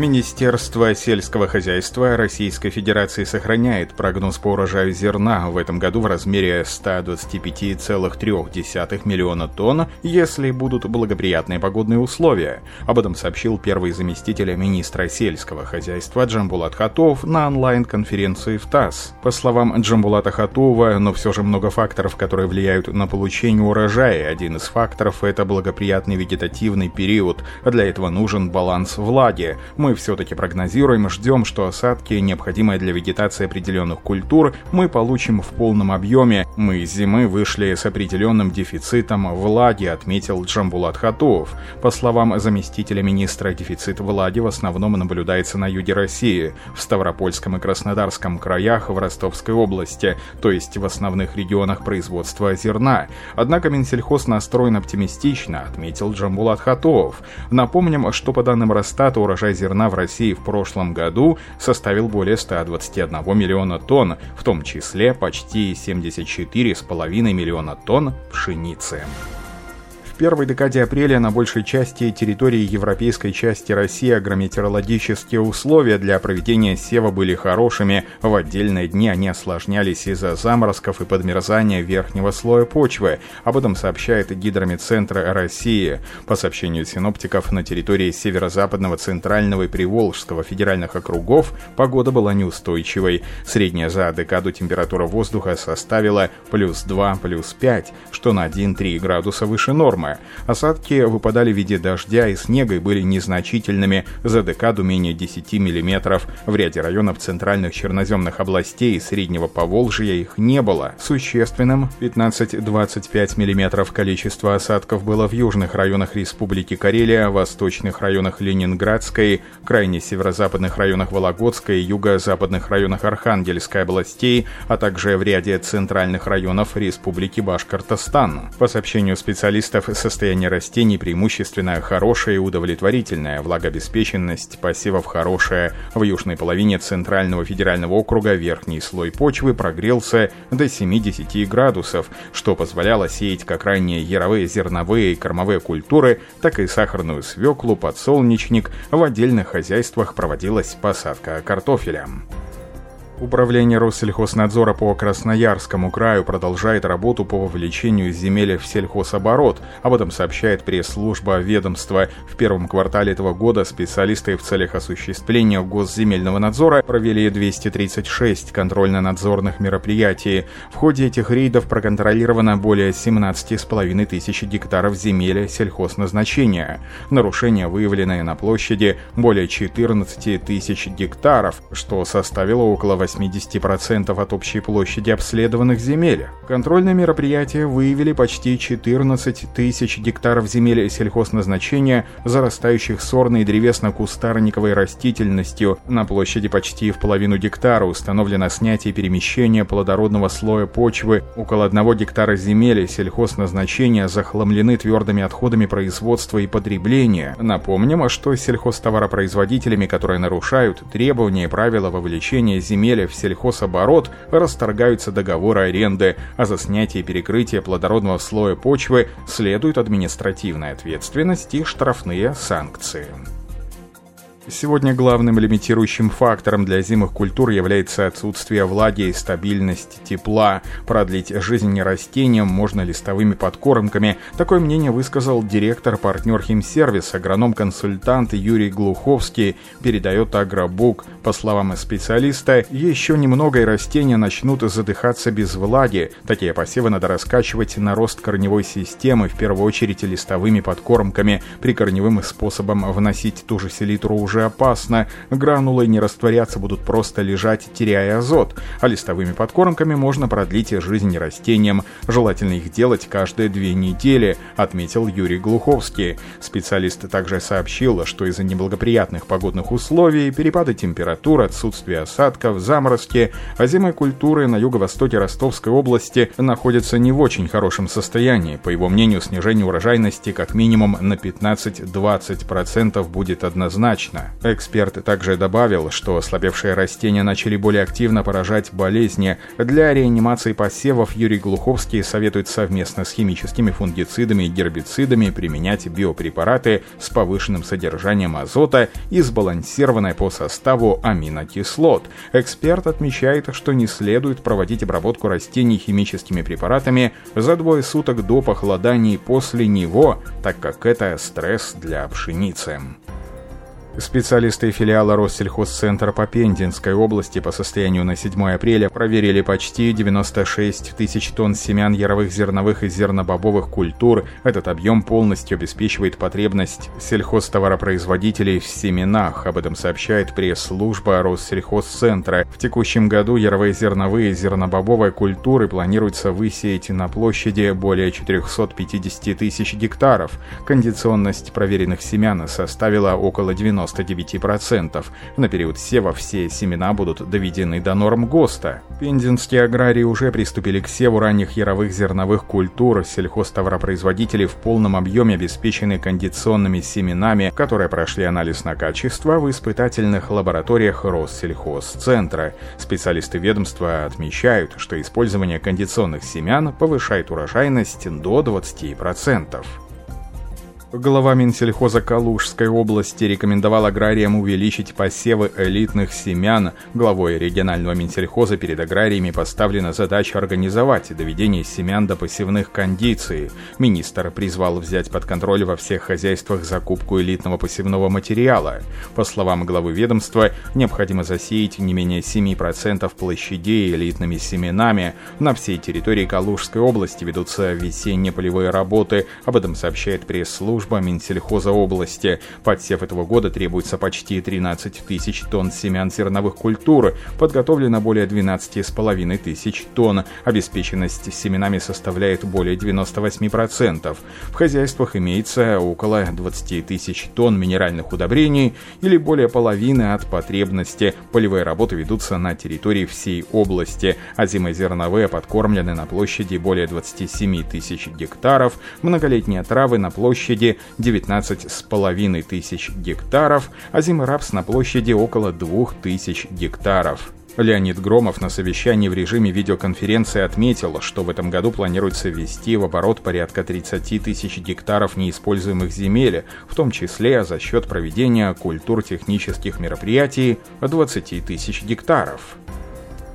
Министерство сельского хозяйства Российской Федерации сохраняет прогноз по урожаю зерна в этом году в размере 125,3 миллиона тонн, если будут благоприятные погодные условия. Об этом сообщил первый заместитель министра сельского хозяйства Джамбулат Хатов на онлайн-конференции в ТАСС. По словам Джамбулата Хатова, но все же много факторов, которые влияют на получение урожая. Один из факторов – это благоприятный вегетативный период. Для этого нужен баланс влаги. Мы все-таки прогнозируем ждем, что осадки, необходимые для вегетации определенных культур, мы получим в полном объеме. Мы из зимы вышли с определенным дефицитом влаги, отметил Джамбулат Хатуов. По словам заместителя министра, дефицит влаги в основном наблюдается на юге России, в Ставропольском и Краснодарском краях, в Ростовской области, то есть в основных регионах производства зерна. Однако Минсельхоз настроен оптимистично, отметил Джамбулат Хатуов. Напомним, что по данным Росстата урожай зерна зерна в России в прошлом году составил более 121 миллиона тонн, в том числе почти 74,5 миллиона тонн пшеницы первой декаде апреля на большей части территории европейской части России агрометеорологические условия для проведения сева были хорошими. В отдельные дни они осложнялись из-за заморозков и подмерзания верхнего слоя почвы. Об этом сообщает Гидрометцентр России. По сообщению синоптиков, на территории северо-западного, центрального и приволжского федеральных округов погода была неустойчивой. Средняя за декаду температура воздуха составила плюс 2, плюс 5, что на 1-3 градуса выше нормы. Осадки выпадали в виде дождя и снега и были незначительными, за декаду менее 10 мм. В ряде районов центральных черноземных областей и Среднего Поволжья их не было. Существенным 15-25 мм количество осадков было в южных районах Республики Карелия, восточных районах Ленинградской, крайне северо-западных районах Вологодской, юго-западных районах Архангельской областей, а также в ряде центральных районов Республики Башкортостан. По сообщению специалистов, состояние растений преимущественно хорошее и удовлетворительное, влагообеспеченность посевов хорошая. В южной половине Центрального федерального округа верхний слой почвы прогрелся до 70 градусов, что позволяло сеять как ранее яровые зерновые и кормовые культуры, так и сахарную свеклу, подсолнечник. В отдельных хозяйствах проводилась посадка картофеля. Управление Россельхознадзора по Красноярскому краю продолжает работу по вовлечению земель в сельхозоборот. Об этом сообщает пресс-служба ведомства. В первом квартале этого года специалисты в целях осуществления госземельного надзора провели 236 контрольно-надзорных мероприятий. В ходе этих рейдов проконтролировано более 17,5 тысяч гектаров земель сельхозназначения. Нарушения выявлены на площади более 14 тысяч гектаров, что составило около 8 80% от общей площади обследованных земель. Контрольные мероприятия выявили почти 14 тысяч гектаров земель сельхозназначения, зарастающих сорной древесно-кустарниковой растительностью. На площади почти в половину гектара установлено снятие и перемещение плодородного слоя почвы. Около одного гектара земель сельхозназначения захламлены твердыми отходами производства и потребления. Напомним, что сельхозтоваропроизводителями, которые нарушают требования и правила вовлечения земель в сельхозоборот расторгаются договоры аренды, а за снятие и перекрытие плодородного слоя почвы следует административная ответственность и штрафные санкции. Сегодня главным лимитирующим фактором для зимых культур является отсутствие влаги и стабильность тепла. Продлить жизнь растениям можно листовыми подкормками. Такое мнение высказал директор партнер химсервис, агроном-консультант Юрий Глуховский, передает Агробук. По словам специалиста, еще немного и растения начнут задыхаться без влаги. Такие посевы надо раскачивать на рост корневой системы, в первую очередь листовыми подкормками. При корневым способом вносить ту же селитру уже опасно. Гранулы не растворяться, будут просто лежать, теряя азот. А листовыми подкормками можно продлить жизнь растениям. Желательно их делать каждые две недели, отметил Юрий Глуховский. Специалист также сообщил, что из-за неблагоприятных погодных условий, перепады температур, отсутствия осадков, заморозки, озимые культуры на юго-востоке Ростовской области находятся не в очень хорошем состоянии. По его мнению, снижение урожайности как минимум на 15-20% будет однозначно. Точно. Эксперт также добавил, что ослабевшие растения начали более активно поражать болезни. Для реанимации посевов Юрий Глуховский советует совместно с химическими фунгицидами и гербицидами применять биопрепараты с повышенным содержанием азота и сбалансированной по составу аминокислот. Эксперт отмечает, что не следует проводить обработку растений химическими препаратами за двое суток до похолодания и после него, так как это стресс для пшеницы. Специалисты филиала Россельхозцентра по Пензенской области по состоянию на 7 апреля проверили почти 96 тысяч тонн семян яровых зерновых и зернобобовых культур. Этот объем полностью обеспечивает потребность сельхозтоваропроизводителей в семенах. Об этом сообщает пресс-служба Россельхозцентра. В текущем году яровые зерновые и зернобобовые культуры планируется высеять на площади более 450 тысяч гектаров. Кондиционность проверенных семян составила около 90 99%. На период сева все семена будут доведены до норм ГОСТа. Пензенские аграрии уже приступили к севу ранних яровых зерновых культур. Сельхозтоваропроизводители в полном объеме обеспечены кондиционными семенами, которые прошли анализ на качество в испытательных лабораториях Россельхозцентра. Специалисты ведомства отмечают, что использование кондиционных семян повышает урожайность до 20%. Глава Минсельхоза Калужской области рекомендовал аграриям увеличить посевы элитных семян. Главой регионального Минсельхоза перед аграриями поставлена задача организовать доведение семян до посевных кондиций. Министр призвал взять под контроль во всех хозяйствах закупку элитного посевного материала. По словам главы ведомства, необходимо засеять не менее 7% площадей элитными семенами. На всей территории Калужской области ведутся весенние полевые работы. Об этом сообщает пресс-служба служба Минсельхоза области. Подсев этого года требуется почти 13 тысяч тонн семян зерновых культур, подготовлено более 12,5 тысяч тонн. Обеспеченность семенами составляет более 98%. В хозяйствах имеется около 20 тысяч тонн минеральных удобрений или более половины от потребности. Полевые работы ведутся на территории всей области, а зимозерновые подкормлены на площади более 27 тысяч гектаров, многолетние травы на площади 19,5 тысяч гектаров, а зиморапс на площади около 2000 гектаров. Леонид Громов на совещании в режиме видеоконференции отметил, что в этом году планируется ввести в оборот порядка 30 тысяч гектаров неиспользуемых земель, в том числе за счет проведения культур-технических мероприятий 20 тысяч гектаров.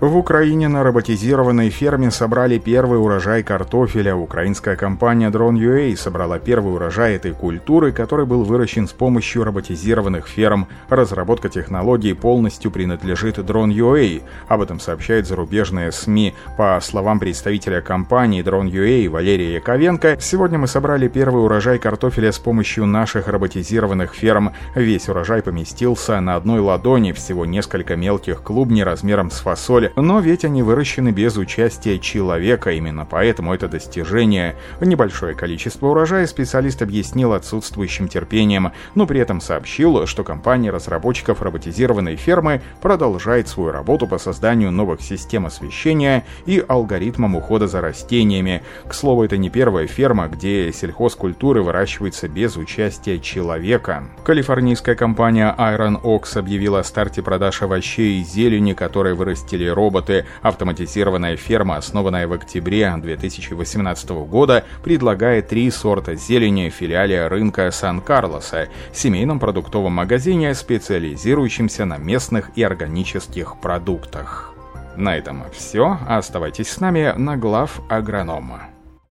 В Украине на роботизированной ферме собрали первый урожай картофеля. Украинская компания Drone.ua собрала первый урожай этой культуры, который был выращен с помощью роботизированных ферм. Разработка технологии полностью принадлежит Drone.ua. Об этом сообщает зарубежные СМИ. По словам представителя компании Drone.ua Валерия Яковенко, сегодня мы собрали первый урожай картофеля с помощью наших роботизированных ферм. Весь урожай поместился на одной ладони, всего несколько мелких клубней размером с фасоль но ведь они выращены без участия человека, именно поэтому это достижение. Небольшое количество урожая специалист объяснил отсутствующим терпением, но при этом сообщил, что компания разработчиков роботизированной фермы продолжает свою работу по созданию новых систем освещения и алгоритмам ухода за растениями. К слову, это не первая ферма, где сельхозкультуры выращиваются без участия человека. Калифорнийская компания Iron Ox объявила о старте продаж овощей и зелени, которые вырастили роботы. Автоматизированная ферма, основанная в октябре 2018 года, предлагает три сорта зелени в филиале рынка Сан-Карлоса, семейном продуктовом магазине, специализирующемся на местных и органических продуктах. На этом все. Оставайтесь с нами на глав агронома.